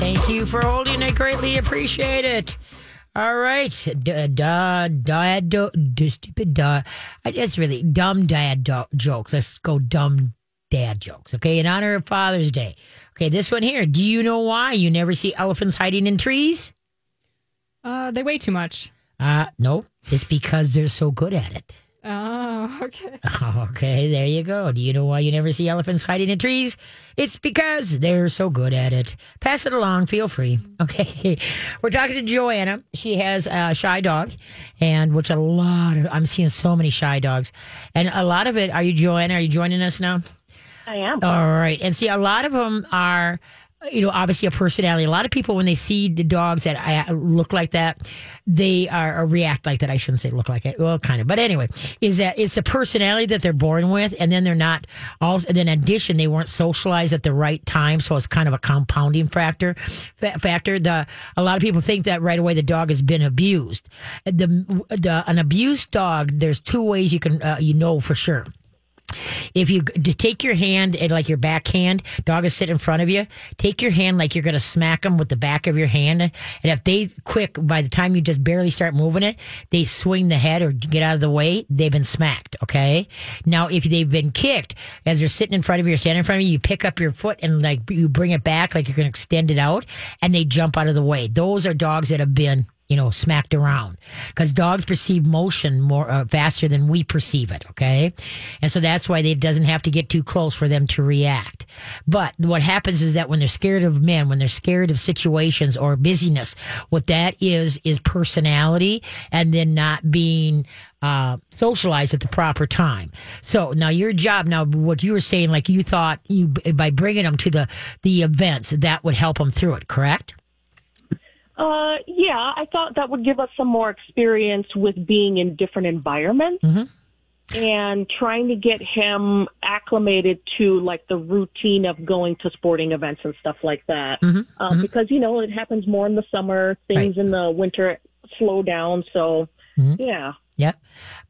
Thank you for holding. I greatly appreciate it. All right, da da dad do, do, stupid da. It's really dumb dad do, jokes. Let's go dumb dad jokes. Okay, in honor of Father's Day. Okay, this one here. Do you know why you never see elephants hiding in trees? Uh, they weigh too much. Uh, no, it's because they're so good at it. Oh, okay. Okay, there you go. Do you know why you never see elephants hiding in trees? It's because they're so good at it. Pass it along. Feel free. Okay. We're talking to Joanna. She has a shy dog, and which a lot of, I'm seeing so many shy dogs. And a lot of it, are you Joanna? Are you joining us now? I am. All right. And see, a lot of them are, you know, obviously a personality. A lot of people, when they see the dogs that look like that, they are react like that. I shouldn't say look like it. Well, kind of. But anyway, is that it's a personality that they're born with, and then they're not. Also, then addition, they weren't socialized at the right time, so it's kind of a compounding factor. Factor. The a lot of people think that right away the dog has been abused. The the an abused dog. There's two ways you can uh, you know for sure if you take your hand and like your backhand, dog is sitting in front of you, take your hand like you're going to smack them with the back of your hand. And if they quick, by the time you just barely start moving it, they swing the head or get out of the way, they've been smacked. Okay. Now, if they've been kicked as they're sitting in front of you or standing in front of you, you pick up your foot and like you bring it back like you're going to extend it out and they jump out of the way. Those are dogs that have been you know, smacked around because dogs perceive motion more uh, faster than we perceive it. Okay. And so that's why it doesn't have to get too close for them to react. But what happens is that when they're scared of men, when they're scared of situations or busyness, what that is, is personality and then not being, uh, socialized at the proper time. So now your job, now what you were saying, like you thought you, by bringing them to the, the events, that would help them through it, correct? Uh, yeah, I thought that would give us some more experience with being in different environments Mm-hmm. and trying to get him acclimated to like the routine of going to sporting events and stuff like that. Mhm, Um, Because, you know, it happens more in the summer, things in the winter slow down. So, Mhm. Yeah.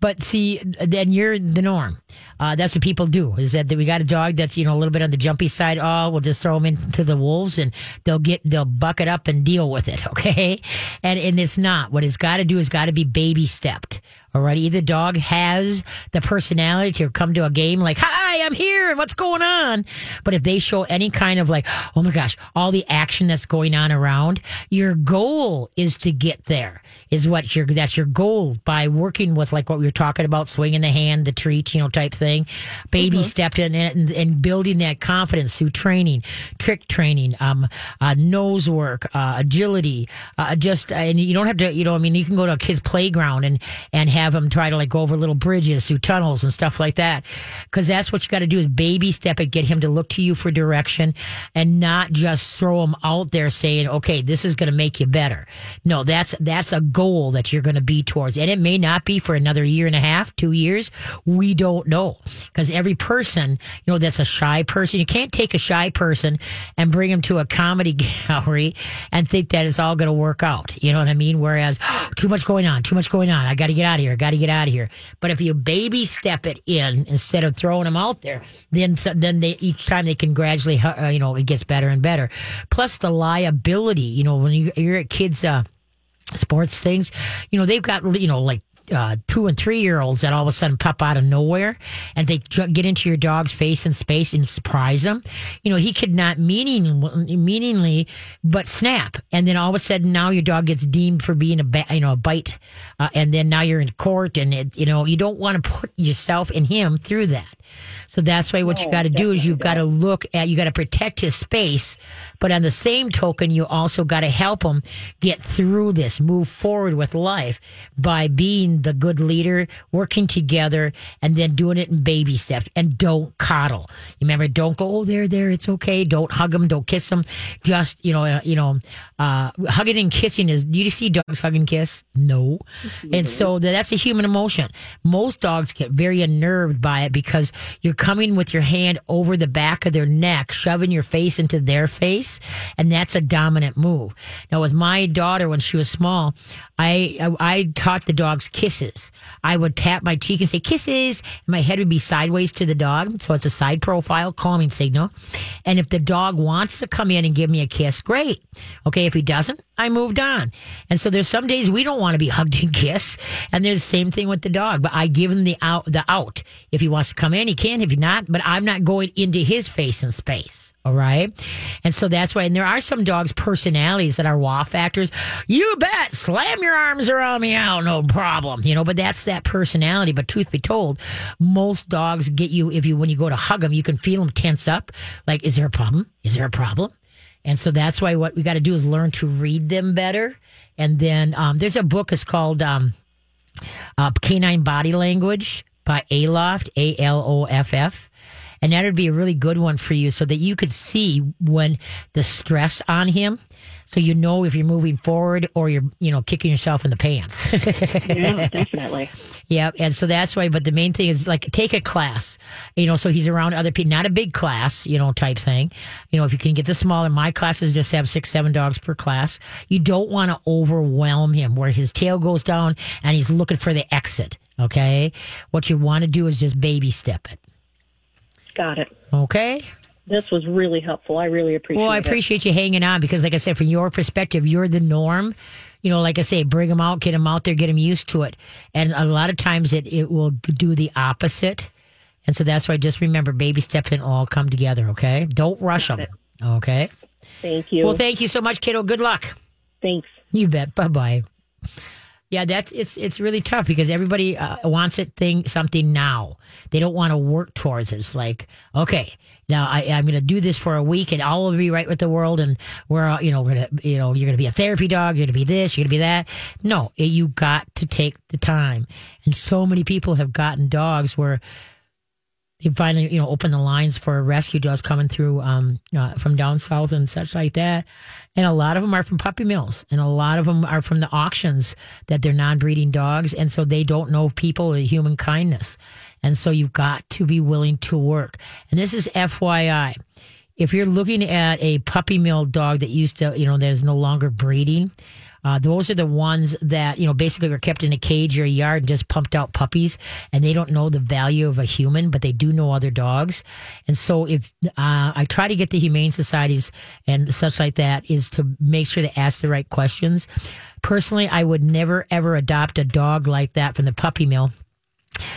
But see, then you're the norm. Uh, that's what people do is that we got a dog that's, you know, a little bit on the jumpy side. Oh, we'll just throw them into the wolves and they'll get, they'll buck it up and deal with it. Okay. And, and it's not. What it's got to do is got to be baby stepped. All right. Either dog has the personality to come to a game like, hi, I'm here. What's going on? But if they show any kind of like, oh my gosh, all the action that's going on around, your goal is to get there is what your, that's your goal by working with like what we were talking about, swinging the hand, the treat, you know, type thing, baby stepped in and, and building that confidence through training, trick training, um, uh, nose work, uh, agility, uh, just, and you don't have to, you know, I mean, you can go to a kid's playground and, and have them try to like go over little bridges through tunnels and stuff like that. Cause that's what you got to do is baby step it, get him to look to you for direction and not just throw him out there saying, okay, this is going to make you better. No, that's, that's a goal that you're going to be towards. And it may not be for another year and a half, two years. We don't know. Because every person, you know, that's a shy person, you can't take a shy person and bring him to a comedy gallery and think that it's all going to work out. You know what I mean? Whereas too much going on, too much going on. I got to get out of here. I got to get out of here. But if you baby step it in instead of throwing them out there, then then they each time they can gradually, uh, you know, it gets better and better. Plus the liability, you know, when you, you're at kids, uh, sports things, you know, they've got, you know, like, uh, two and three year olds that all of a sudden pop out of nowhere and they get into your dog's face in space and surprise him. You know, he could not meaning, meaningly, but snap. And then all of a sudden now your dog gets deemed for being a, ba- you know, a bite. Uh, and then now you're in court and it, you know, you don't want to put yourself and him through that. So that's why what you got to do is you've got to look at, you got to protect his space. But on the same token, you also got to help him get through this, move forward with life by being the good leader, working together, and then doing it in baby steps. And don't coddle. You remember, don't go, oh, there, there, it's okay. Don't hug him, don't kiss him. Just, you know, uh, you know, uh, hugging and kissing is, do you see dogs hug and kiss? No. And so that's a human emotion. Most dogs get very unnerved by it because you're coming with your hand over the back of their neck, shoving your face into their face, and that's a dominant move. Now, with my daughter when she was small, I I, I taught the dogs kisses. I would tap my cheek and say kisses, and my head would be sideways to the dog, so it's a side profile calming signal. And if the dog wants to come in and give me a kiss, great. Okay, if he doesn't, I moved on. And so there's some days we don't want to be hugged and kissed, and there's the same thing with the dog. But I give him the out, the out. If he wants to come in, he can. If not, but I'm not going into his face and space. All right. And so that's why, and there are some dogs' personalities that are wow factors. You bet. Slam your arms around me out. No problem. You know, but that's that personality. But truth be told, most dogs get you, if you, when you go to hug them, you can feel them tense up. Like, is there a problem? Is there a problem? And so that's why what we got to do is learn to read them better. And then um, there's a book. It's called um, uh, Canine Body Language by Aloff, A L O F F. And that would be a really good one for you so that you could see when the stress on him. So you know if you're moving forward or you're, you know, kicking yourself in the pants. Yeah, definitely. Yeah, and so that's why. But the main thing is like take a class, you know, so he's around other people, not a big class, you know, type thing. You know, if you can get the smaller, my classes just have six, seven dogs per class. You don't want to overwhelm him where his tail goes down and he's looking for the exit. Okay, what you want to do is just baby step it. Got it. Okay. This was really helpful. I really appreciate Well, I it. appreciate you hanging on because, like I said, from your perspective, you're the norm. You know, like I say, bring them out, get them out there, get them used to it. And a lot of times it, it will do the opposite. And so that's why just remember baby steps and all come together, okay? Don't rush them, it. okay? Thank you. Well, thank you so much, kiddo. Good luck. Thanks. You bet. Bye bye. Yeah, that's it's it's really tough because everybody uh, wants it thing something now. They don't want to work towards it. It's like okay, now I, I'm going to do this for a week and all will be right with the world and we're all, you know we're gonna you know you're going to be a therapy dog. You're going to be this. You're going to be that. No, you got to take the time. And so many people have gotten dogs where they finally, you know, opened the lines for rescue dogs coming through um, uh, from down south and such like that. And a lot of them are from puppy mills, and a lot of them are from the auctions that they're non-breeding dogs, and so they don't know people or human kindness. And so you've got to be willing to work. And this is FYI. If you're looking at a puppy mill dog that used to, you know, there's no longer breeding, uh, those are the ones that, you know, basically were kept in a cage or a yard and just pumped out puppies and they don't know the value of a human, but they do know other dogs. And so if, uh, I try to get the humane societies and such like that is to make sure they ask the right questions. Personally, I would never ever adopt a dog like that from the puppy mill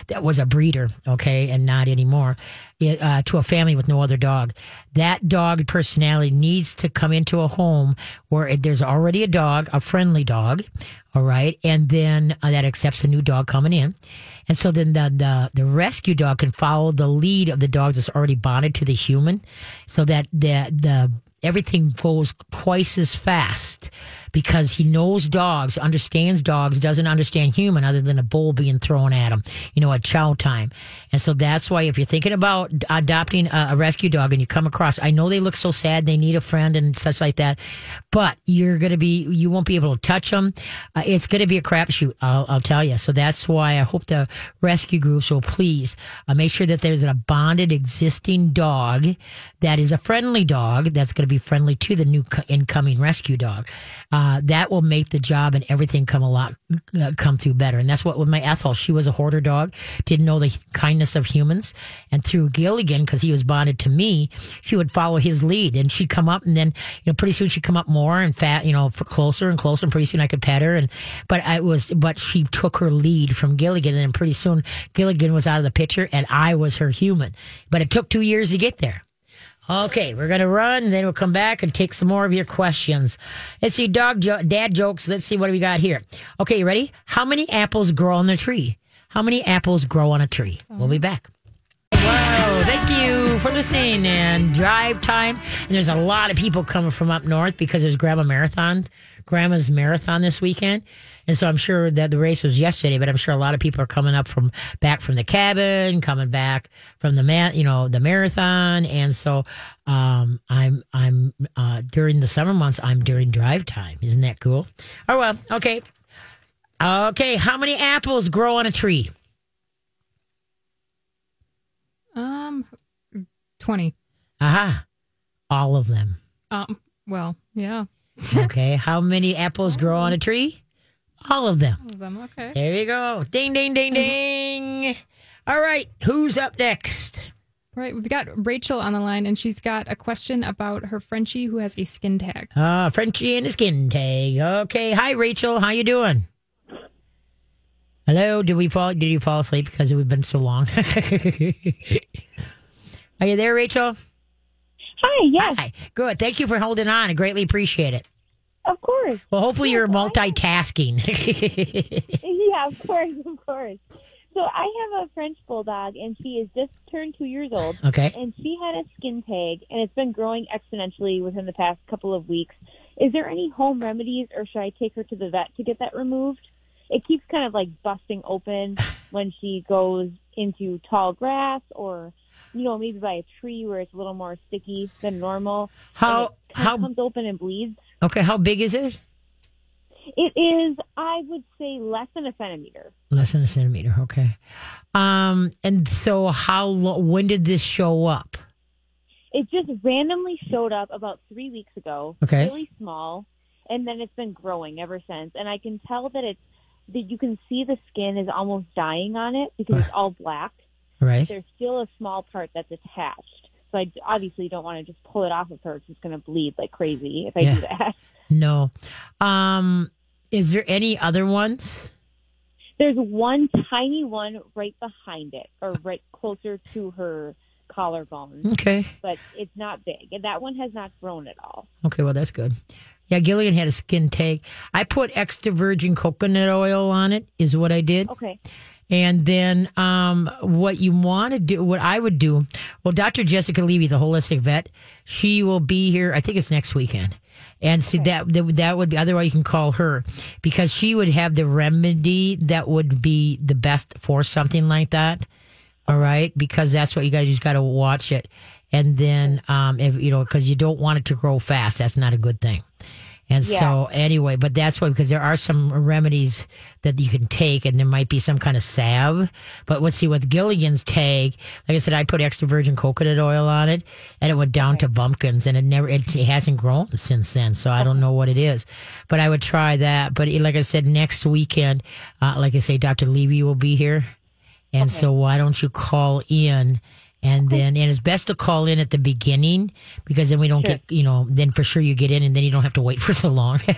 that was a breeder, okay, and not anymore, uh, to a family with no other dog. That dog personality needs to come into a home where there's already a dog, a friendly dog, all right, and then uh, that accepts a new dog coming in. And so then the, the, the rescue dog can follow the lead of the dog that's already bonded to the human so that the, the, everything goes twice as fast because he knows dogs, understands dogs, doesn't understand human other than a bowl being thrown at him, you know, at chow time. And so that's why if you're thinking about adopting a, a rescue dog and you come across, I know they look so sad, they need a friend and such like that, but you're going to be, you won't be able to touch them. Uh, it's going to be a crapshoot, I'll, I'll tell you. So that's why I hope the rescue groups will please uh, make sure that there's a bonded existing dog that is a friendly dog that's going to be friendly to the new co- incoming rescue dog. Uh, that will make the job and everything come a lot uh, come through better. And that's what with my Ethel, she was a hoarder dog, didn't know the kindness of humans, and through Gilligan because he was bonded to me, she would follow his lead, and she'd come up, and then you know pretty soon she'd come up more and fat, you know, closer and closer, and pretty soon I could pet her, and but I was but she took her lead from Gilligan, and pretty soon Gilligan was out of the picture, and I was her human. But it took two years to get there. Okay, we're gonna run, then we'll come back and take some more of your questions. Let's see, dog jo- dad jokes. Let's see what we got here. Okay, you ready? How many apples grow on a tree? How many apples grow on a tree? We'll be back. Wow, thank you for listening and drive time. And there's a lot of people coming from up north because there's Grandma Marathon, Grandma's Marathon this weekend. And so I'm sure that the race was yesterday, but I'm sure a lot of people are coming up from back from the cabin, coming back from the man, you know, the marathon. And so, um, I'm, I'm, uh, during the summer months, I'm during drive time. Isn't that cool? Oh, well, okay. Okay. How many apples grow on a tree? Um, 20. Aha. All of them. Um, well, yeah. Okay. How many apples grow on a tree? All of them. All of them. Okay. There you go. Ding, ding, ding, ding. All right. Who's up next? Right. We've got Rachel on the line, and she's got a question about her Frenchie who has a skin tag. Uh, Frenchie and a skin tag. Okay. Hi, Rachel. How you doing? Hello. Did we fall? Did you fall asleep because we've been so long? Are you there, Rachel? Hi, yes, Hi. Good. Thank you for holding on. I greatly appreciate it. Of course. Well, hopefully you're multitasking. yeah, of course, of course. So I have a French bulldog, and she is just turned two years old. okay. And she had a skin tag, and it's been growing exponentially within the past couple of weeks. Is there any home remedies, or should I take her to the vet to get that removed? It keeps kind of like busting open when she goes into tall grass, or you know, maybe by a tree where it's a little more sticky than normal. How how comes open and bleeds. Okay? How big is it? It is, I would say, less than a centimeter. Less than a centimeter. Okay. Um. And so, how? Lo- when did this show up? It just randomly showed up about three weeks ago. Okay. Really small, and then it's been growing ever since. And I can tell that it's that you can see the skin is almost dying on it because it's all black. Right. There's still a small part that's attached. So I obviously don't want to just pull it off of her. It's just going to bleed like crazy if I Yeah. do that. No. Um. Is there any other ones? There's one tiny one right behind it, or right closer to her collarbone, Okay. but it's not big. And that one has not grown at all. Okay. Well, that's good. Yeah, Gilligan had a skin tag. I put extra virgin coconut oil on it. Is what I did. Okay. And then um, what you want to do, what I would do, well, Dr. Jessica Levy, the holistic vet, she will be here. I think it's next weekend. And see that that that would be otherwise you can call her because she would have the remedy that would be the best for something like that. All right, because that's what you guys just got to watch it, and then um, if you know, because you don't want it to grow fast. That's not a good thing. And so anyway, but that's why because there are some remedies that you can take, and there might be some kind of salve. But let's see with Gilligan's tag. Like I said, I put extra virgin coconut oil on it, and it went down to bumpkins, and it never it, it hasn't grown since then. So I don't know what it is, but I would try that. But like I said, next weekend, uh, like I say, Dr. Levy will be here, and so why don't you call in? And then, and it's best to call in at the beginning because then we don't get, you know, then for sure you get in and then you don't have to wait for so long. Sure.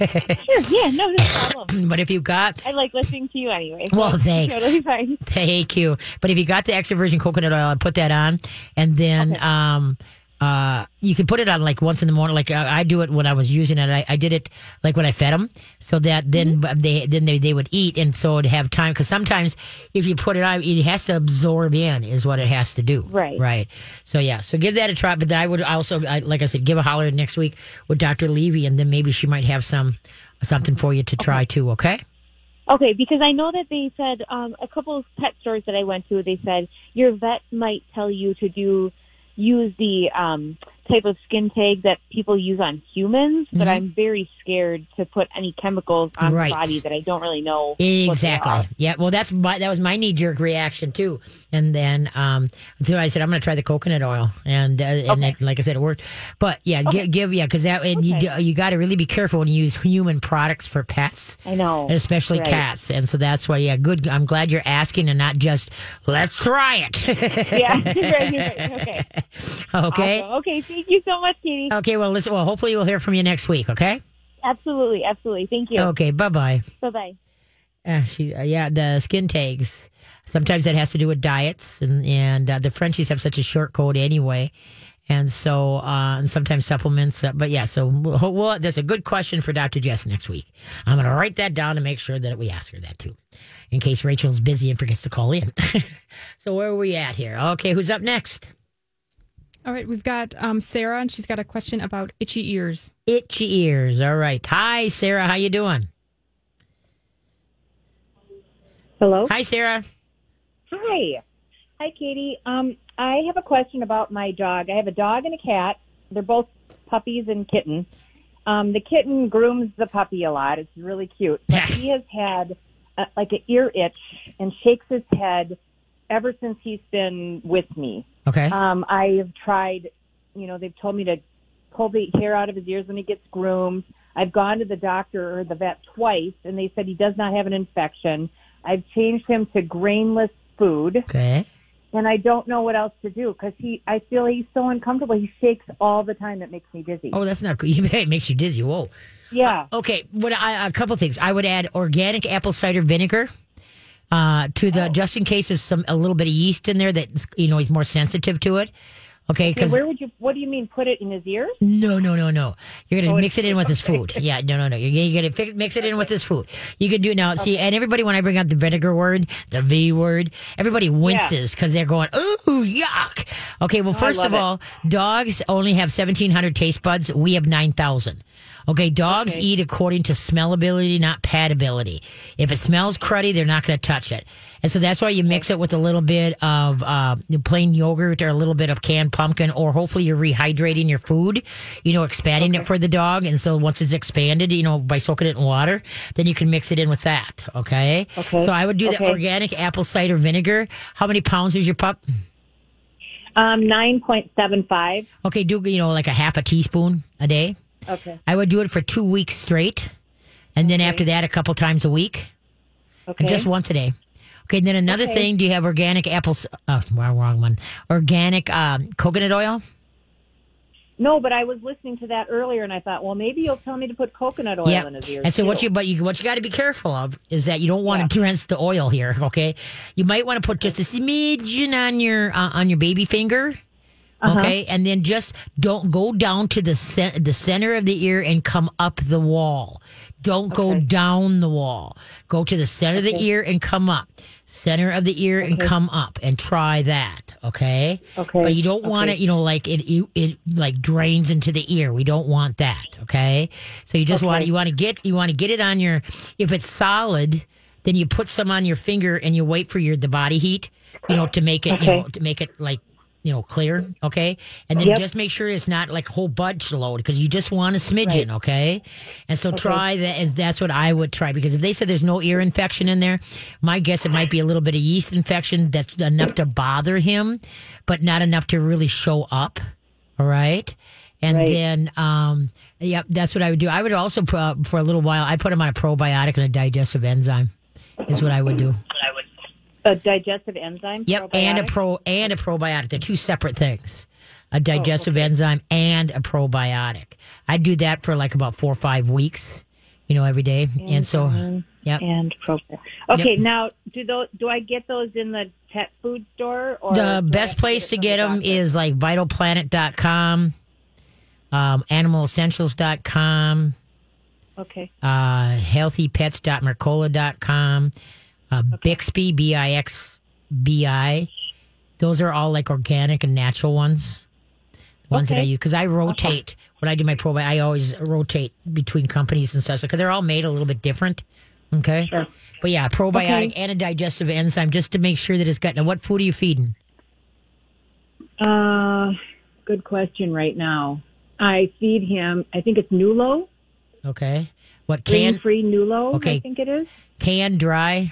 Yeah. No, no problem. but if you got, I like listening to you anyway. Well, so thanks. Totally fine. thank you. But if you got the extra virgin coconut oil, I put that on and then, um, uh, you can put it on like once in the morning. Like uh, I do it when I was using it. I, I did it like when I fed them, so that then Mm-hmm. they then they, they would eat, and so it'd have time. Because sometimes if you put it on, it has to absorb in, is what it has to do. Right. Right. So yeah. So give that a try. But then I would also, I, like I said, give a holler next week with Dr. Levy, and then maybe she might have some something for you to try too. Okay. Okay, because I know that they said um, a couple of pet stores that I went to, they said your vet might tell you to do use the um, type of skin tag that people use on humans, but I'm very scared to put any chemicals on Mm-hmm. Right. the body that I don't really know. Exactly. Yeah. Well, that's my that was my knee jerk reaction too. And then um, so I said I'm going to try the coconut oil, and uh, and Okay. it, like I said, it worked. But yeah, gi- give yeah, because that and you Okay. you got to really be careful when you use human products for pets. I know. especially Right. cats, and so that's why. Yeah, good. I'm glad you're asking and not just let's try it. Yeah, right, right. Okay. okay. Awesome. Okay. Thank you so much, Katie. Okay. Well, listen. Well, hopefully we'll hear from you next week. Okay. Absolutely. Absolutely. Thank you. Okay. Bye bye. Bye bye. Uh, she, uh, yeah, the skin tags. Sometimes that has to do with diets, and and uh, the Frenchies have such a short coat anyway, and so uh, and sometimes supplements. Uh, but yeah, so we'll, we'll, that's a good question for Dr. Jess next week. I'm going to write that down to make sure that we ask her that too, in case Rachel's busy and forgets to call in. so where are we at here? Okay, who's up next? All right, we've got um, Sarah, and she's got a question about itchy ears. Itchy ears. All right. Hi, Sarah. How you doing? Hello. Hi, Sarah. Hi. Hi, Katie. Um, I have a question about my dog. I have a dog and a cat. They're both puppies and kittens. Um, the kitten grooms the puppy a lot. It's really cute. But he has had uh, like an ear itch and shakes his head ever since he's been with me. Okay. Um, I have tried, you know, they've told me to pull the hair out of his ears when he gets groomed. I've gone to the doctor or the vet twice, and they said he does not have an infection. I've changed him to grainless food, okay. and I don't know what else to do because he, I feel he's so uncomfortable. He shakes all the time. It makes me dizzy. Oh, that's not good. It makes you dizzy. Whoa. yeah. Okay. What I, a couple things. I would add organic apple cider vinegar. Uh, to the just in case there's some a little bit of yeast in there that you know he's more sensitive to it. Okay, Okay, because where would you? What do you mean? Put it in his ears? No, no, no, no. You're gonna Oh, mix it in with his food. Yeah, no, no, no. You're, you're gonna fix, mix it in with his food. You can do it now. See, and everybody, when I bring out the vinegar word, the V word, everybody winces because they're going, "Ooh, yuck." Okay, well, first love of it. all, dogs only have 1,700 taste buds. We have 9,000. Okay, dogs Okay. eat according to smellability, not patability. If it smells cruddy, they're not going to touch it. And so that's why you mix it with a little bit of uh, plain yogurt or a little bit of canned pumpkin, or hopefully you're rehydrating your food, you know, expanding it for the dog. And so once it's expanded, you know, by soaking it in water, then you can mix it in with that. Okay. Okay. So I would do the Okay. organic apple cider vinegar. How many pounds is your pup? Um, nine point seven five. Okay, do, you know, like a half a teaspoon a day. Okay. I would do it for two weeks straight. And then after that, a couple times a week. Okay. Just once a day. Okay, and then another Okay. thing, do you have organic apples? Oh, wrong, one. Organic um, coconut oil? No, but I was listening to that earlier, and I thought, well, maybe you'll tell me to put coconut oil Yeah. in his ears. And so what you but you what you got to be careful of is that you don't want to drench the oil here. Okay, you might want to put just a smidgen on your uh, on your baby finger. Uh-huh. Okay, and then just don't go down to the the center of the ear and come up the wall. Don't go down the wall. Go to the center of the ear and come up. Center of the ear and come up and try that. Okay. Okay. But you don't want Okay. it, you know, like it, it, it like drains into the ear. We don't want that. Okay. So you just want Okay. you want to get you want to get it on your. If it's solid, then you put some on your finger and you wait for your the body heat, you know, to make it you know to make it like you know clear. Okay. And then Yep. just make sure it's not like a whole bunch load because you just want a smidgen. Okay. And so try that. As that's what I would try because if they said there's no ear infection in there, my guess it might be a little bit of yeast infection that's enough to bother him, but not enough to really show up. All right. And Right. then, um, yep, that's what I would do. I would also, put, uh, for a little while, I put him on a probiotic and a digestive enzyme. Is what I would do. A digestive enzyme. Yep, and a probiotic? pro and a probiotic. They're two separate things. A digestive enzyme and a probiotic. I do that for like about four or five weeks, you know, every day. And so, yep. and probiotic. Okay, now do those? Do I get those in the pet food store? Or The best place to get them doctor? is like vitalplanet.com, um, animalessentials.com, okay. uh, healthypets.mercola.com, uh, Bixbi, B I X B I. Those are all like organic and natural ones. The ones that I use because I rotate when I do my probiotic. I always rotate between companies and stuff because they're all made a little bit different. Okay, Sure. but yeah, probiotic Okay. and a digestive enzyme just to make sure that it's got. Now, what food are you feeding? Uh, good question. Right now, I feed him. I think it's Nulo, Okay, what can green-free Nulo. Okay. I think it is can dry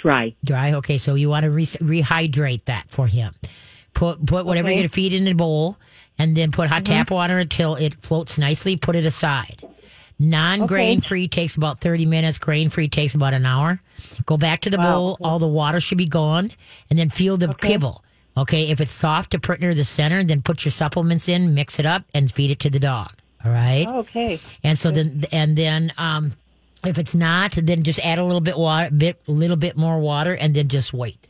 dry. dry. Okay, so you want to re- rehydrate that for him. Put put whatever Okay. you're going to feed in the bowl, and then put hot tap water until it floats nicely. Put it aside. Non grain Okay. free takes about 30 minutes. Grain free takes about an hour. Go back to the Wow. bowl. All the water should be gone. And then feel the Okay. kibble. Okay. If it's soft to put near the center, then put your supplements in, mix it up, and feed it to the dog. All right. Okay. And so then, and then, um, if it's not, then just add a little bit water, bit, little bit more water, and then just wait.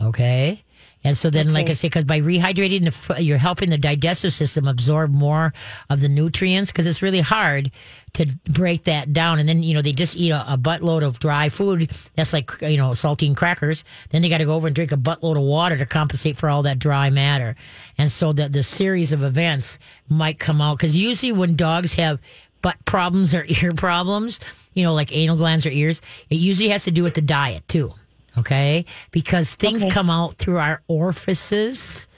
Okay. And so then, like I Okay. say, because by rehydrating, the, you're helping the digestive system absorb more of the nutrients because it's really hard to break that down. And then, you know, they just eat a, a buttload of dry food. That's like, you know, saltine crackers. Then they got to go over and drink a buttload of water to compensate for all that dry matter. And so the, the series of events might come out because usually when dogs have butt problems or ear problems, you know, like anal glands or ears, it usually has to do with the diet too. Okay. Because things Okay. come out through our orifices.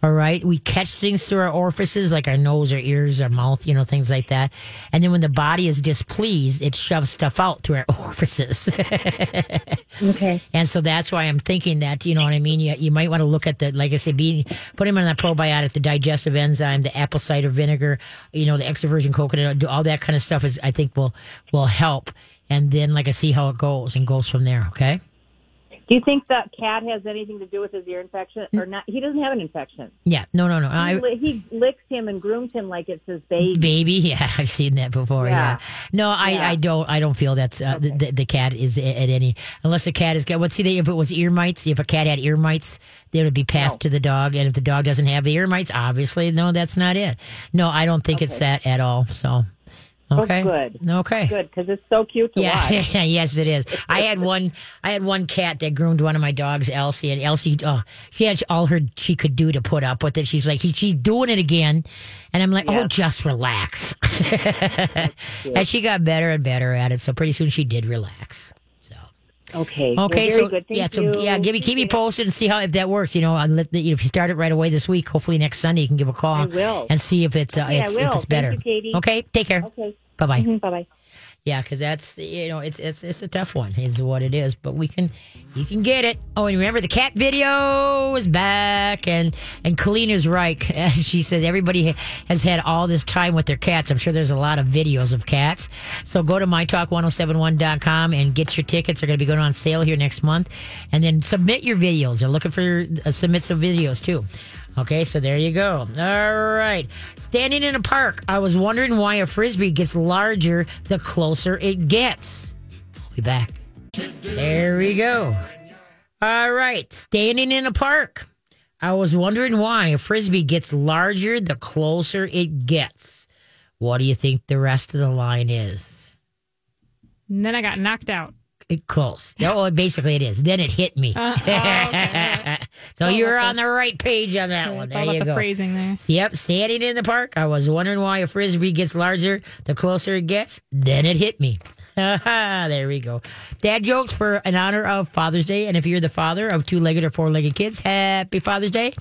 All right. We catch things through our orifices, like our nose, our ears, our mouth, you know, things like that. And then when the body is displeased, it shoves stuff out through our orifices. Okay. and so that's why I'm thinking that, you know what I mean? You, you might want to look at the, like I said, being, put him on that probiotic, the digestive enzyme, the apple cider vinegar, you know, the extra virgin coconut, all that kind of stuff is, I think will, will help. And then like I see how it goes and goes from there. Okay. Do you think that cat has anything to do with his ear infection or not? He doesn't have an infection. Yeah. No, no, no. He, li- he licks him and grooms him like it's his baby. baby yeah i've seen that before yeah, Yeah. no i Yeah. i don't i don't feel that's uh, the, the, the cat is at any unless the cat is got what's see if it was ear mites if a cat had ear mites they would be passed No. to the dog and if the dog doesn't have the ear mites obviously no that's not it no i don't think it's that at all so Oh, okay good. okay Good, because it's so cute to yeah, watch. yes, it is. I had one. I had one cat that groomed one of my dogs, Elsie, and Elsie, oh, she had all her she could do to put up with it. She's like, she's doing it again, and I'm like, oh, just relax. and she got better and better at it. So pretty soon she did relax. Okay. Well, okay, very so good. Yeah, so yeah, give me keep me posted and see how if that works. You know, I'll let the, if you start it right away this week, hopefully next Sunday you can give a call I will. and see if it's uh, Okay, it's, if it's better. you. Okay, take care. Okay. Bye bye. Bye bye. Yeah, because that's you know it's it's it's a tough one is what it is, but we can you can get it. Oh, and remember the cat video is back, and and Kalina's right. She said everybody has had all this time with their cats. I'm sure there's a lot of videos of cats. So go to mytalk1071.com and get your tickets. They're going to be going on sale here next month, and then submit your videos. They're looking for uh, submit some videos too. Okay, so there you go. All right. Standing in a park, I was wondering why a frisbee gets larger the closer it gets. I'll be back. There we go. All right. Standing in a park, I was wondering why a frisbee gets larger the closer it gets. What do you think the rest of the line is? And then I got knocked out. It close. No, basically it is. Then it hit me. Uh, so you're on the right page on that one. It's There all you the go. phrasing there. Yep, standing in the park. I was wondering why a frisbee gets larger the closer it gets. Then it hit me. there we go. Dad jokes for in honor of Father's Day. And if you're the father of two legged or four legged kids, happy Father's Day.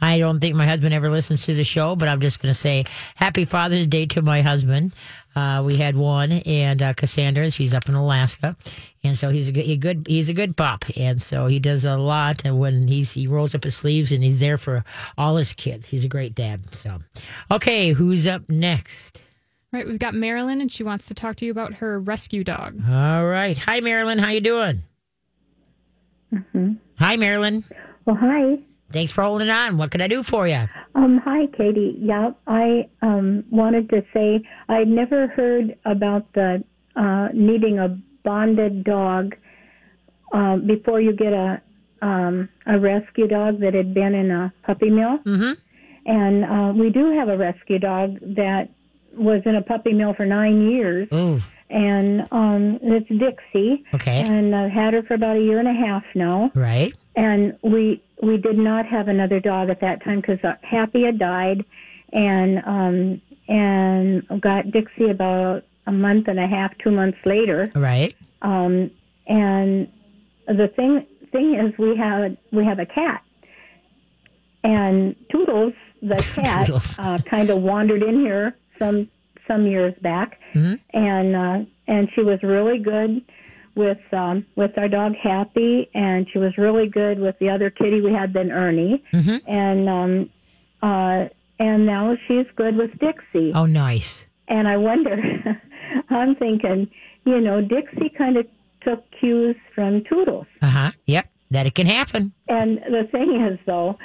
I don't think my husband ever listens to the show, but I'm just going to say happy Father's Day to my husband. Uh, we had one, and uh, Cassandra, she's up in Alaska, and so he's a good, he good, he's a good pop, and so he does a lot. And when he's he rolls up his sleeves and he's there for all his kids, he's a great dad. So, okay, who's up next? Right, we've got Marilyn, and she wants to talk to you about her rescue dog. All right, hi Marilyn, how you doing? Hi Marilyn, Well, hi. Thanks for holding on. What can I do for you? Um, hi, Katie. Yeah, I um, wanted to say I'd never heard about the uh, needing a bonded dog uh, before you get a um, a rescue dog that had been in a puppy mill. Mm-hmm. And uh, we do have a rescue dog that was in a puppy mill for nine years, Ooh, and um, it's Dixie. okay, And I've had her for about a year and a half now. right. and we we did not have another dog at that time because Happy had died, and um and got Dixie about a month and a half, two months later. Right. Um, and the thing thing is, we have we have a cat, and Toodles, the cat, uh, kind of wandered in here some some years back, Mhm. and uh, and she was really good with um, with our dog Happy, and she was really good with the other kitty we had then Ernie, Mhm. and um, uh, and now she's good with Dixie. Oh, nice. And I wonder, I'm thinking, you know, Dixie kind of took cues from Toodles. Uh huh. Yep. That it can happen. And the thing is, though,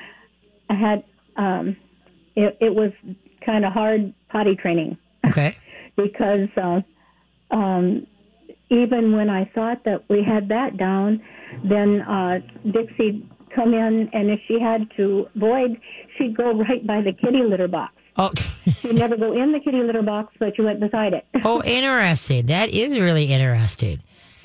I had, um, it, it was kind of hard potty training Okay. because uh, um, even when I thought that we had that down, then uh, Dixie'd come in, and if she had to void, she'd go right by the kitty litter box. Oh. She'd never go in the kitty litter box, but she went beside it. oh, interesting. That is really interesting.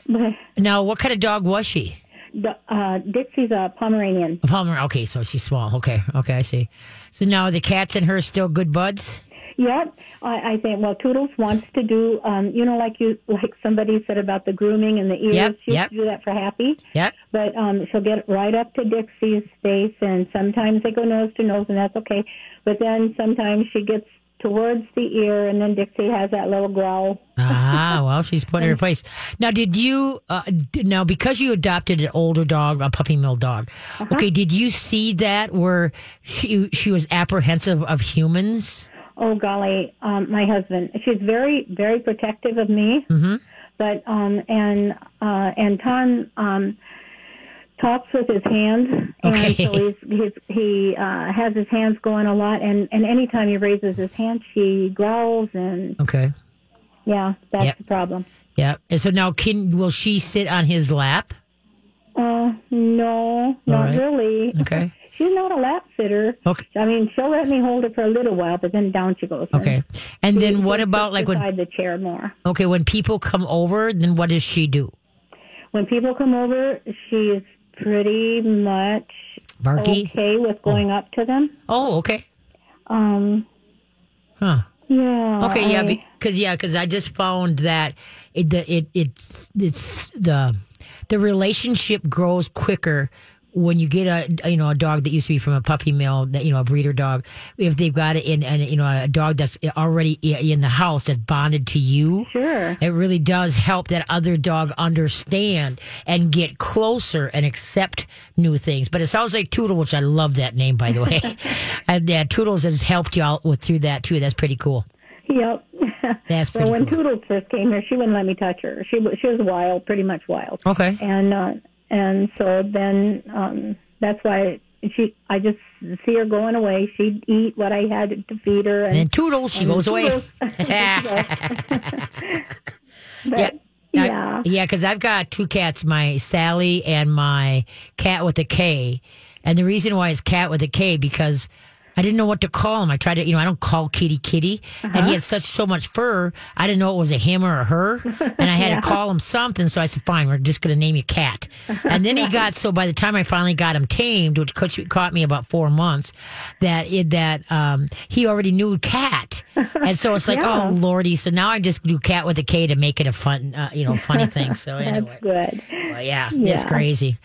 But Now, what kind of dog was she? the, uh, Dixie's a Pomeranian. A Palmer. Okay, so she's small. Okay. Okay, I see. So now the cats and her still good buds. Yep. I, I think well, Toodles wants to do, um, you know, like you, like somebody said about the grooming and the ears. Yep, she yep. to do that for Happy. Yep. But um, she'll get right up to Dixie's face, and sometimes they go nose to nose, and that's okay. But then sometimes she gets towards the ear, and then Dixie has that little growl. ah, well, she's put in her place. Now, did you, uh, now, because you adopted an older dog, a puppy mill dog, okay, did you see that where she, she was apprehensive of humans? Oh golly, um, my husband. She's very, very protective of me. Mm-hmm. But um, and uh, and Ton um, talks with his hands, Okay. and so he's, he's he uh, has his hands going a lot. And and anytime he raises his hand, she growls, and Okay. yeah, that's Yep. the problem. Yeah. And so now, can, will she sit on his lap? Uh, no, not right. really. Okay. She's not a lap sitter. Okay. I mean, she'll let me hold her for a little while, but then down she goes. Okay. And she- then what about like when, the chair more? okay, when people come over, then what does she do? When people come over, she's pretty much Barky? okay with going up to them. Oh, okay. Um, Huh. yeah. Okay, yeah, because yeah, because I just found that it the it it's it's the the relationship grows quicker when you get a you know a dog that used to be from a puppy mill that you know a breeder dog if they've got it in and you know a dog that's already in the house that's bonded to you Sure. it really does help that other dog understand and get closer and accept new things but it sounds like Toodle which I love that name by the way and yeah Toodles has helped you out with through that too that's pretty cool Yep. That's well, pretty when cool. Toodles first came here, she wouldn't let me touch her. She she was wild, pretty much wild. Okay. And uh, and so then um, that's why she. I just see her going away. She'd eat what I had to feed her, and, And Toodles, she and goes away. But, Yeah. yeah. I- yeah, because I've got two cats, my Sally and my cat with a K. And the reason why it's cat with a K because I didn't know what to call him. I tried to, you know, I don't call Kitty Kitty, and Uh-huh. he had such so much fur. I didn't know it was a him or a her, and I had to call him something. So I said, "Fine, we're just going to name you Cat." And then he got so by the time I finally got him tamed, which caught me about four months, that it that um, he already knew Cat, and so it's like, Yeah. oh lordy. So now I just do Cat with a K to make it a fun, uh, you know, funny thing. So anyway, That's good. well, yeah, it's crazy.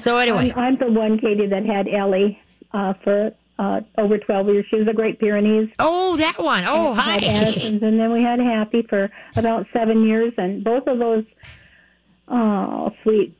So anyway, I'm, I'm the one, Katie, that had Ellie uh, for uh, over 12 years. She was a Great Pyrenees. oh that one. Oh hi. Addison's, and then we had Happy for about seven years, and both of those oh sweet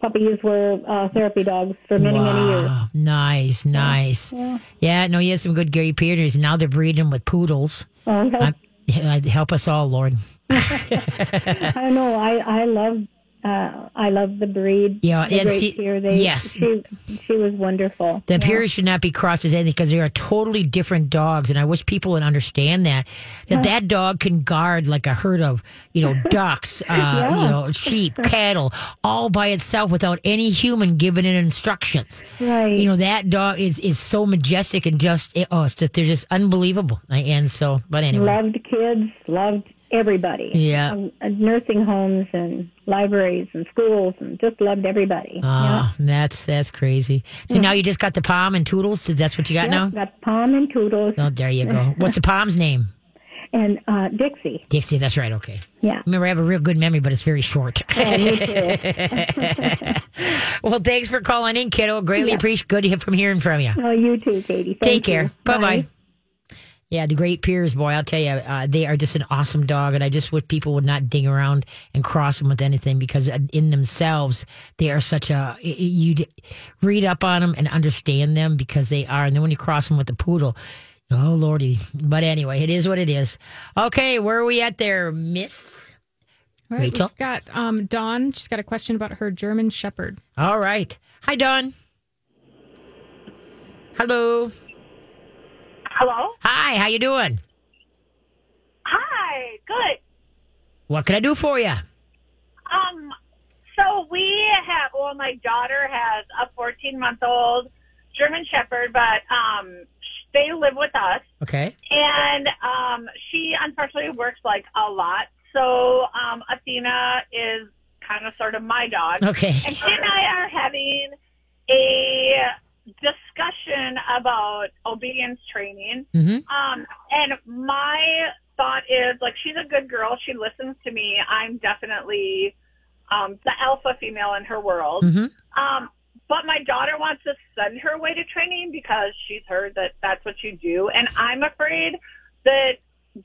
puppies were uh, therapy dogs for many many years. Nice, nice. Yeah. no, you had some good Gary Peters. Now they're breeding with poodles. Oh, help, yeah, help us all, Lord. I know. I I love uh, I love the breed. Yeah, the and see- They, yes. she she was wonderful. The Yeah. Should not be crossed as anything because they are totally different dogs, and I wish people would understand that that that dog can guard like a herd of you know ducks, uh, you know sheep, cattle, all by itself without any human giving it instructions. Right. You know that dog is is so majestic and just it, oh, it's just, they're just unbelievable. And so, but anyway, loved kids, loved everybody. Yeah. Um, uh, nursing homes and libraries and schools, and just loved everybody. Ah, that's that's crazy. So now you just got the Pom and toodles. That's what you got yeah. now. Got Pom and Toodles Oh, there you go. What's the Pom's name? and uh, Dixie. Dixie. That's right. Okay. Yeah. Remember, I have a real good memory, but it's very short. Oh, too. well, thanks for calling in, kiddo. Greatly appreciate. Good to hear from hearing from you. Oh, you too, Katie. Thank Take care. Bye bye. Yeah, the Great Pyrs, boy, I'll tell you, uh, they are just an awesome dog, and I just wish people would not ding around and cross them with anything because uh, in themselves they are such a you read up on them and understand them because they are, and then when you cross them with the poodle, oh lordy! But anyway, it is what it is. Okay, where are we at there, Miss? All right, Rachel? We've got um, Dawn. She's got a question about her German Shepherd. All right, hi Dawn. Hello. Hello? Hi, how you doing? Hi, good. What can I do for you? Um, so we have, well, my daughter has a 14 month old German Shepherd, but um, they live with us. Okay. And um, she unfortunately works like a lot. So um, Athena is kind of sort of my dog. Okay. And she and I are having a discussion about obedience training. hmm Um, and my thought is like she's a good girl. She listens to me. I'm definitely um, the alpha female in her world. hmm Um, but my daughter wants to send her away to training because she's heard that that's what you do, and I'm afraid that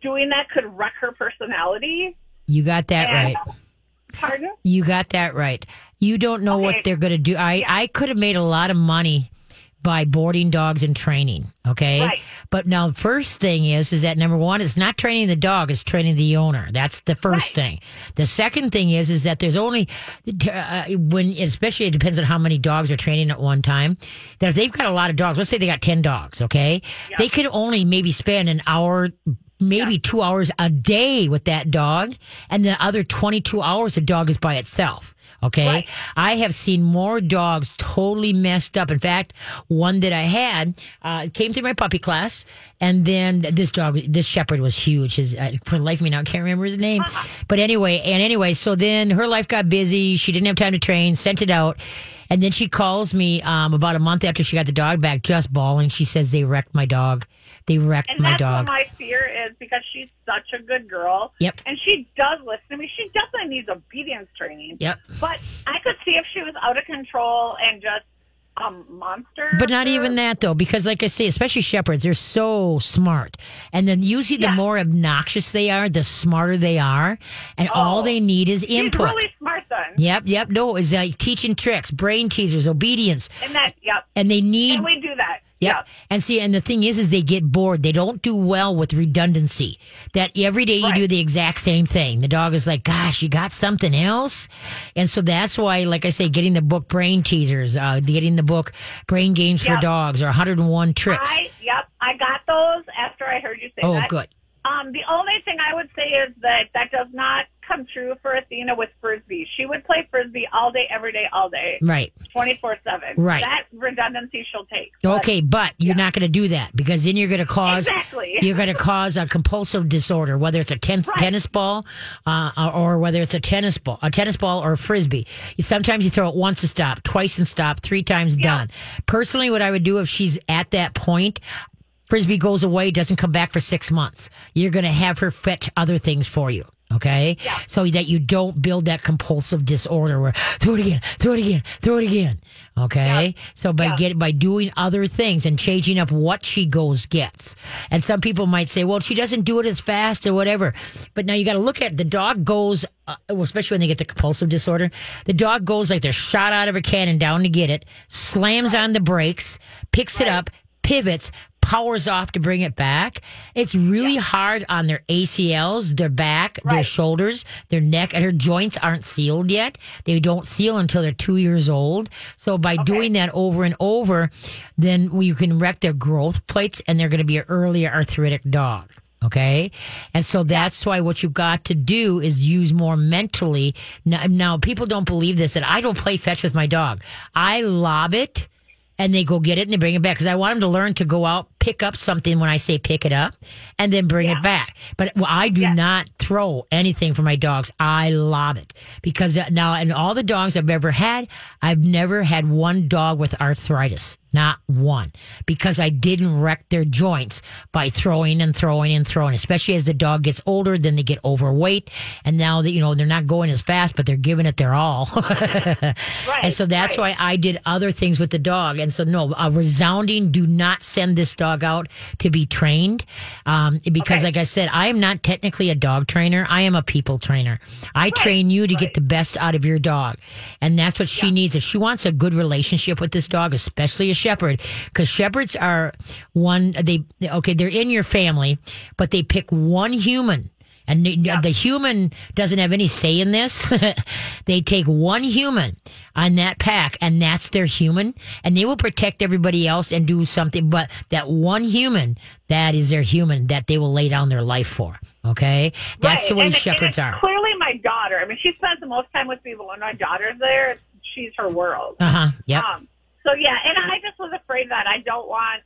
doing that could wreck her personality. You got that And- right. Pardon? You got that right. You don't know what they're going to do. I, I could have made a lot of money by boarding dogs and training. Okay. Right. But now, first thing is, is that number one, it's not training the dog, it's training the owner. That's the first Right. thing. The second thing is, is that there's only, uh, when, especially it depends on how many dogs are training at one time, that if they've got a lot of dogs, let's say they got 10 dogs, okay? They could only maybe spend an hour, maybe two hours a day with that dog, and the other 22 hours the dog is by itself. Okay. Right. I have seen more dogs totally messed up. In fact, one that I had uh, came through my puppy class, and then this dog, this shepherd was huge. His uh, for the life of me now, I can't remember his name. But anyway, and anyway, so then her life got busy. She didn't have time to train. Sent it out. And then she calls me um, about a month after she got the dog back, just bawling. She says they wrecked my dog. They wrecked And my that's dog. what my fear is because she's such a good girl. Yep. And she does listen to me. She definitely needs obedience training. Yep. But I could see if she was out of control and just a monster. But not or- even that though, because like I say, especially shepherds, they're so smart. And then usually the more obnoxious they are, the smarter they are. And all Oh. they need is input. really smart then. Yep, yep. No, is like teaching tricks, brain teasers, obedience. And that, yep. And they need And we do that. Yep. And see, and the thing is, is they get bored. They don't do well with redundancy. That every day you Right. do the exact same thing. The dog is like, gosh, you got something else? And so that's why, like I say, getting the book Brain Teasers, uh, getting the book Brain Games for Dogs or 101 Tricks. I, yep. I got those after I heard you say oh, that. good. Um, the only thing I would say is that that does not come true for Athena with frisbee. She would play frisbee all day, every day, all day, Right. twenty four seven. Right. That redundancy she'll take. But- Okay, but you're not going to do that because then you're going to cause Exactly. you're going to cause a compulsive disorder, whether it's a ten- Right. tennis ball uh, or whether it's a tennis ball, a tennis ball or a frisbee. Sometimes you throw it once and stop, twice and stop, three times done. Personally, what I would do if she's at that point. Frisbee goes away, doesn't come back for six months. You're going to have her fetch other things for you. Okay. So that you don't build that compulsive disorder where throw it again, throw it again, throw it again. Okay. So by get by doing other things and changing up what she goes gets. And some people might say, well, she doesn't do it as fast or whatever. But now you got to look at the dog goes, uh, well, especially when they get the compulsive disorder. The dog goes like they're shot out of a cannon down to get it, slams on the brakes, picks it up, pivots, powers off to bring it back. It's really hard on their ACLs, their back, their shoulders, their neck, and her joints aren't sealed yet. They don't seal until they're two years old. So by doing that over and over, then you can wreck their growth plates and they're going to be an early arthritic dog. Okay. And so that's why what you've got to do is use more mentally. Now, now people don't believe this that I don't play fetch with my dog. I lob it and they go get it and they bring it back because I want them to learn to go out, pick up something when I say pick it up, and then bring it back. But well, I do not throw anything for my dogs. I lob it because uh, now, in all the dogs I've ever had, I've never had one dog with arthritis. Not one, because I didn't wreck their joints by throwing and throwing and throwing. Especially as the dog gets older, then they get overweight, and now that you know they're not going as fast, but they're giving it their all. and so that's why I did other things with the dog. And so no, a resounding do not send this dog out to be trained, um, because like I said, I am not technically a dog trainer. I am a people trainer. I train you to get the best out of your dog, and that's what she needs. If she wants a good relationship with this dog, especially a shepherd, because shepherds are one they okay they're in your family, but they pick one human. And the, the human doesn't have any say in this. they take one human on that pack, and that's their human, and they will protect everybody else and do something. But that one human, that is their human that they will lay down their life for. Okay, that's Right. the way and, shepherds and it's are. Clearly, my daughter. I mean, she spends the most time with but when my daughter's there, she's her world. Uh huh. Yep. Um, so yeah, and I just was afraid that I don't want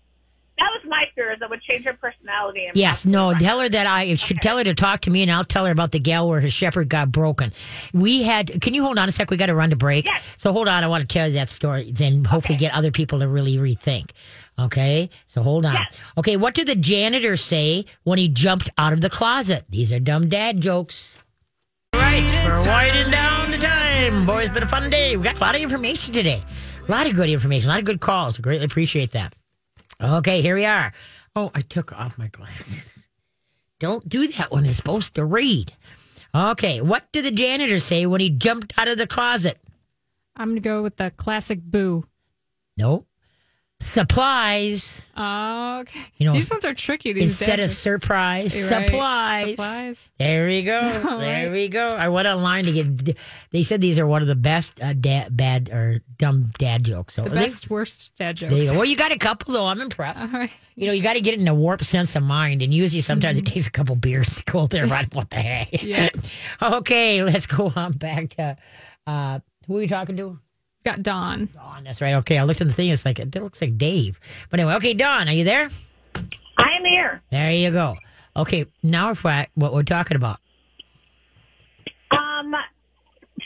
that was my fear is it would change her personality. And Yes, no, tell her that I should tell her to talk to me and I'll tell her about the gal where her shepherd got broken. We had, can you hold on a sec? We got to run to break. Yes. So hold on. I want to tell you that story then hopefully get other people to really rethink. Okay. So hold on. Yes. Okay. What did the janitor say when he jumped out of the closet? These are dumb dad jokes. Right. We're winding down the time. Boy, it's been a fun day. We got a lot of information today. A lot of good information. A lot of good calls. I greatly appreciate that. Okay, here we are. Oh, I took off my glasses. Don't do that when it's supposed to read. Okay, what did the janitor say when he jumped out of the closet? I'm going to go with the classic boo. Nope. Supplies. Oh, okay. You know, these ones are tricky. These Instead of surprise, right. supplies. Supplies. There we go. All there right. we go. I went online to get. They said these are one of the best uh, dad, bad or dumb dad jokes. So The they- best, worst dad jokes. You. Well, you got a couple though. I'm impressed. All right. You know, you got to get in a warped sense of mind, and usually sometimes it takes a couple beers to go there. Right? What the heck? Mm-hmm. Yeah. okay, let's go on back to uh, who are you talking to? Got Don. Dawn. That's right. Okay, I looked at the thing. It's like it looks like Dave. But anyway, okay, Dawn, are you there? I am here. There you go. Okay, now for what we're talking about. Um,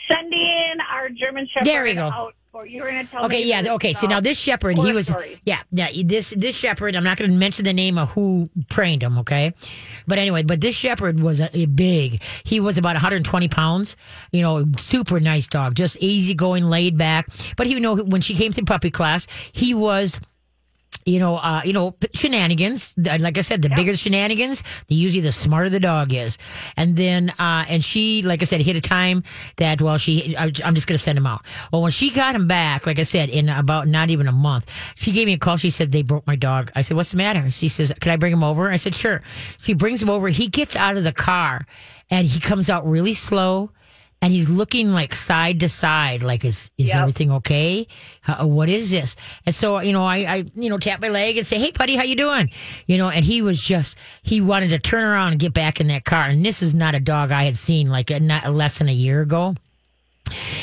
sending our German Shepherd There we go. out for you were going to tell Okay, me. yeah, the- okay. So uh, now this shepherd, he was, story. yeah, yeah. This this shepherd, I'm not going to mention the name of who trained him, okay? But anyway, but this shepherd was a, a big. He was about 120 pounds. You know, super nice dog, just easygoing, laid back. But he, you know, when she came to puppy class, he was you know, uh, you know, shenanigans. Like I said, the bigger the shenanigans, the usually the smarter the dog is. And then, uh, and she, like I said, hit a time that, well, she, I'm just going to send him out. Well, when she got him back, like I said, in about not even a month, she gave me a call. She said, they broke my dog. I said, what's the matter? She says, can I bring him over? I said, sure. She brings him over. He gets out of the car and he comes out really slow and he's looking like side to side, like is is Yep. everything okay? Uh, what is this? And so you know, I I you know tap my leg and say, hey, buddy, how you doing? You know, and he was just he wanted to turn around and get back in that car, and this was not a dog I had seen like a, not less than a year ago.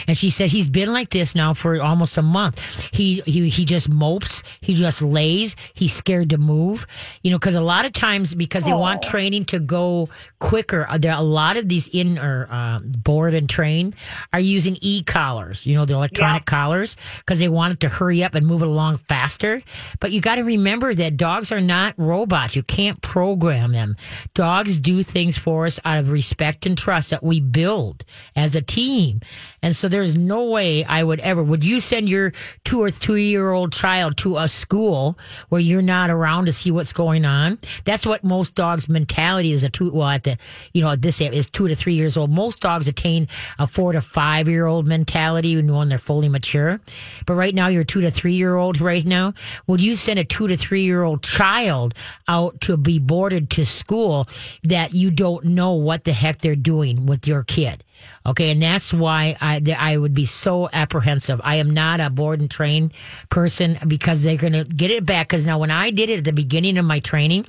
And she said he's been like this now for almost a month. He he he just mopes. He just lays. He's scared to move. You know, because a lot of times because they want training to go quicker, uh, there are a lot of these in or uh, board and train are using e collars. You know, the electronic collars because they want it to hurry up and move it along faster. But you got to remember that dogs are not robots. You can't program them. Dogs do things for us out of respect and trust that we build as a team. And so there's no way I would ever, would you send your two or three year old child to a school where you're not around to see what's going on? That's what most dogs' mentality is a two, well, at the, you know, at this age is two to three years old. Most dogs attain a four to five year old mentality when they're fully mature. But right now, you're two to three year old right now. Would you send a two to three year old child out to be boarded to school that you don't know what the heck they're doing with your kid? Okay, and that's why I I would be so apprehensive. I am not a board and train person because they're going to get it back. Because now, when I did it at the beginning of my training,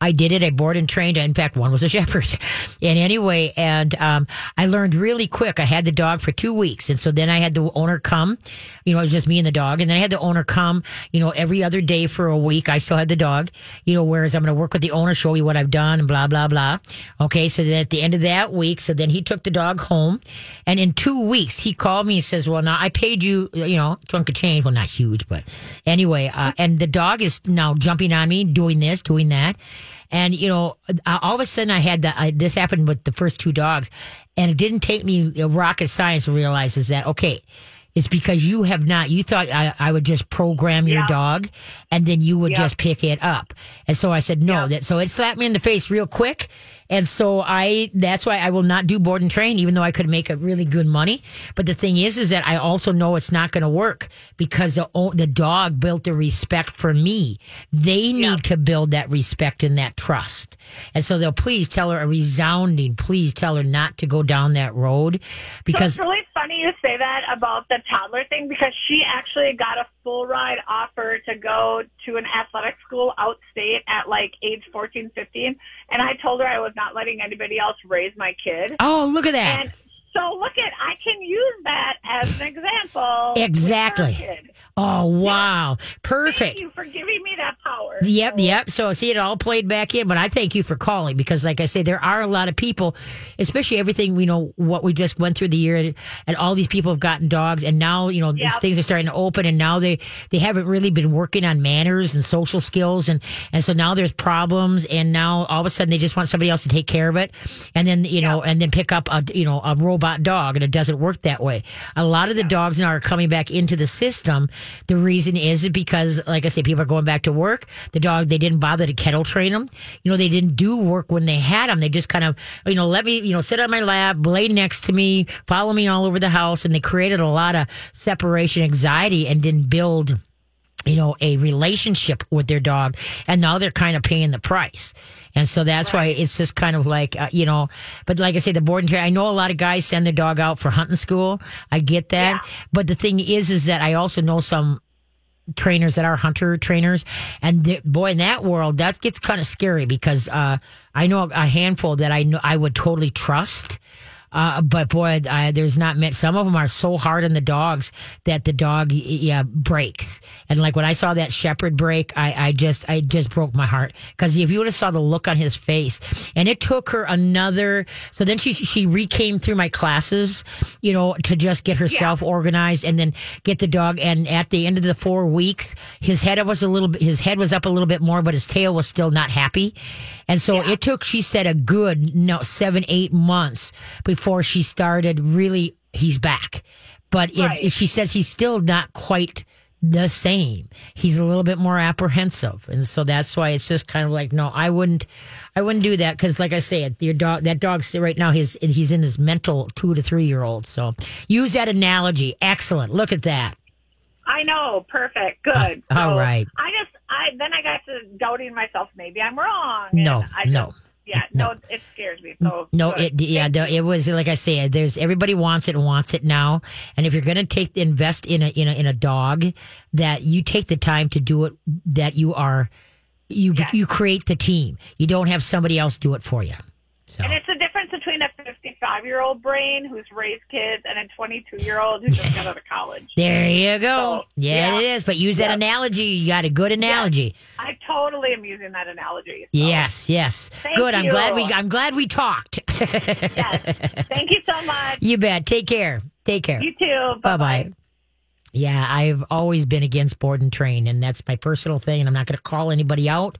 I did it. I board and trained. In fact, one was a shepherd. And anyway, and um, I learned really quick. I had the dog for two weeks, and so then I had the owner come. You know, it was just me and the dog, and then I had the owner come. You know, every other day for a week. I still had the dog. You know, whereas I'm going to work with the owner, show you what I've done, and blah blah blah. Okay, so then at the end of that week, so then he took the dog home, and in two weeks he called me and says, "Well, now I paid you. You know, chunk of change. Well, not huge, but anyway. Uh, and the dog is now jumping on me, doing this, doing that." And you know, all of a sudden, I had the, I, this happened with the first two dogs, and it didn't take me rocket science to realize is that okay. It's because you have not. You thought I, I would just program your Yeah. dog, and then you would Yeah. just pick it up. And so I said no. Yeah. That so it slapped me in the face real quick. And so I. That's why I will not do board and train, even though I could make a really good money. But the thing is, is that I also know it's not going to work because the the dog built the respect for me. They need to build that respect and that trust. And so they'll please tell her a resounding, please tell her not to go down that road because funny you say that about the toddler thing because she actually got a full ride offer to go to an athletic school outstate at like age 14, 15. And I told her I was not letting anybody else raise my kid. oh look at that. And So look at, I can use that as an example. Exactly. Oh, wow. Perfect. Thank you for giving me that power. Yep, yep. So see, it all played back in. But I thank you for calling because, like I say, there are a lot of people, especially everything we know what we just went through the year, and all these people have gotten dogs, and now you know these things are starting to open, and now they they haven't really been working on manners and social skills, and and so now there's problems, and now all of a sudden they just want somebody else to take care of it, and then you know, and then pick up a you know a robot dog, and it doesn't work that way. A lot of the dogs now are coming back into the system. The reason is because, like I say, people are going back to work. The dog they didn't bother to kennel train them. You know, they didn't do work when they had them. They just kind of you know let me you know sit on my lap, lay next to me, follow me all over the house, and they created a lot of separation anxiety and didn't build you know, a relationship with their dog, and now they're kind of paying the price. And so that's why it's just kind of like, uh, you know, but like I say, the board and train, I know a lot of guys send their dog out for hunting school. I get that. But the thing is, is that I also know some trainers that are hunter trainers. And th- boy, in that world, that gets kind of scary because, uh, I know a handful that I know I would totally trust. Uh, but boy, I, there's not many. Some of them are so hard on the dogs that the dog, yeah, breaks. And like when I saw that shepherd break, I, I just, I just broke my heart because if you would have saw the look on his face, and it took her another. So then she she recame through my classes, you know, to just get herself organized and then get the dog. And at the end of the four weeks, his head was a little bit, his head was up a little bit more, but his tail was still not happy. And so it took, she said, a good no seven eight months before she started really. He's back, but it, Right. she says he's still not quite the same. He's a little bit more apprehensive, and so that's why it's just kind of like, no, I wouldn't, I wouldn't do that because, like I said your dog, that dog's right now, his he's in his mental two to three year old. So use that analogy. Excellent. Look at that. I know, perfect, good. Uh, all So right. I just, I then I got to doubting myself. Maybe I'm wrong. No, I no. Yeah, no. it scares me. So No, good. it yeah, the, it was like I say. There's everybody wants it and wants it now. And if you're going to take invest in a in a in a dog, that you take the time to do it. That you are you Yes. you create the team. You don't have somebody else do it for you. So And it's a difference between a 55 year old brain who's raised kids and a 22 year old who just got out of college. there you go. So, yeah, yeah. it is. But use that Yep. analogy. You got a good analogy. I totally am using that analogy. So, Yes, yes. Thank good. I'm glad we I'm glad we talked. Yes. Thank you so much. you bet. Take care. Take care. You too. Bye bye. Yeah, I've always been against board and train, and that's my personal thing, and I'm not going to call anybody out.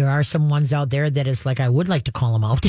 There are some ones out there that is like I would like to call them out,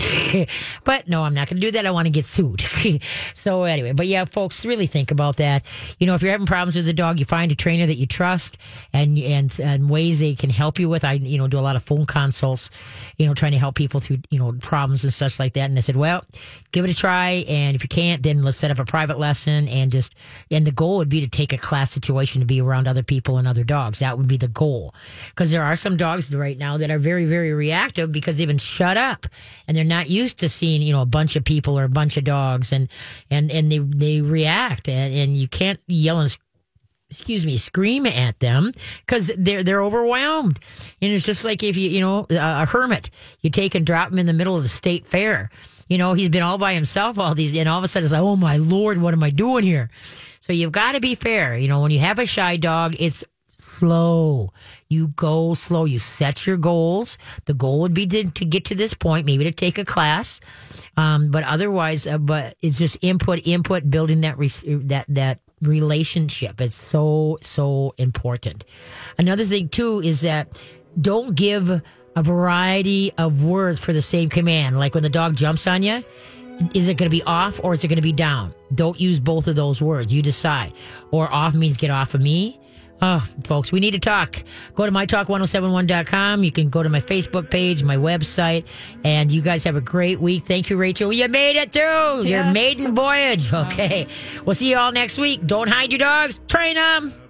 but no, I'm not going to do that. I want to get sued. so anyway, but yeah, folks, really think about that. You know, if you're having problems with the dog, you find a trainer that you trust and and and ways they can help you with. I you know do a lot of phone consults, you know, trying to help people through you know problems and such like that. And I said, well, give it a try, and if you can't, then let's set up a private lesson and just and the goal would be to take a class situation to be around other people and other dogs. That would be the goal because there are some dogs right now that are very very reactive because they've been shut up and they're not used to seeing you know a bunch of people or a bunch of dogs and and and they they react and, and you can't yell and excuse me, scream at them because they're they're overwhelmed. And it's just like if you you know a hermit, you take and drop him in the middle of the state fair. You know he's been all by himself all these, and all of a sudden it's like, oh my lord, what am I doing here? So you've got to be fair. You know when you have a shy dog, it's slow. You go slow. You set your goals. The goal would be to, to get to this point, maybe to take a class. Um, but otherwise, uh, but it's just input, input, building that, re- that, that relationship. It's so, so important. Another thing too is that don't give a variety of words for the same command. Like when the dog jumps on you, is it going to be off or is it going to be down? Don't use both of those words. You decide. Or off means get off of me. Oh, folks, we need to talk. Go to mytalk1071.com. You can go to my Facebook page, my website, and you guys have a great week. Thank you, Rachel. You made it through your maiden voyage. Okay. We'll see you all next week. Don't hide your dogs, train them.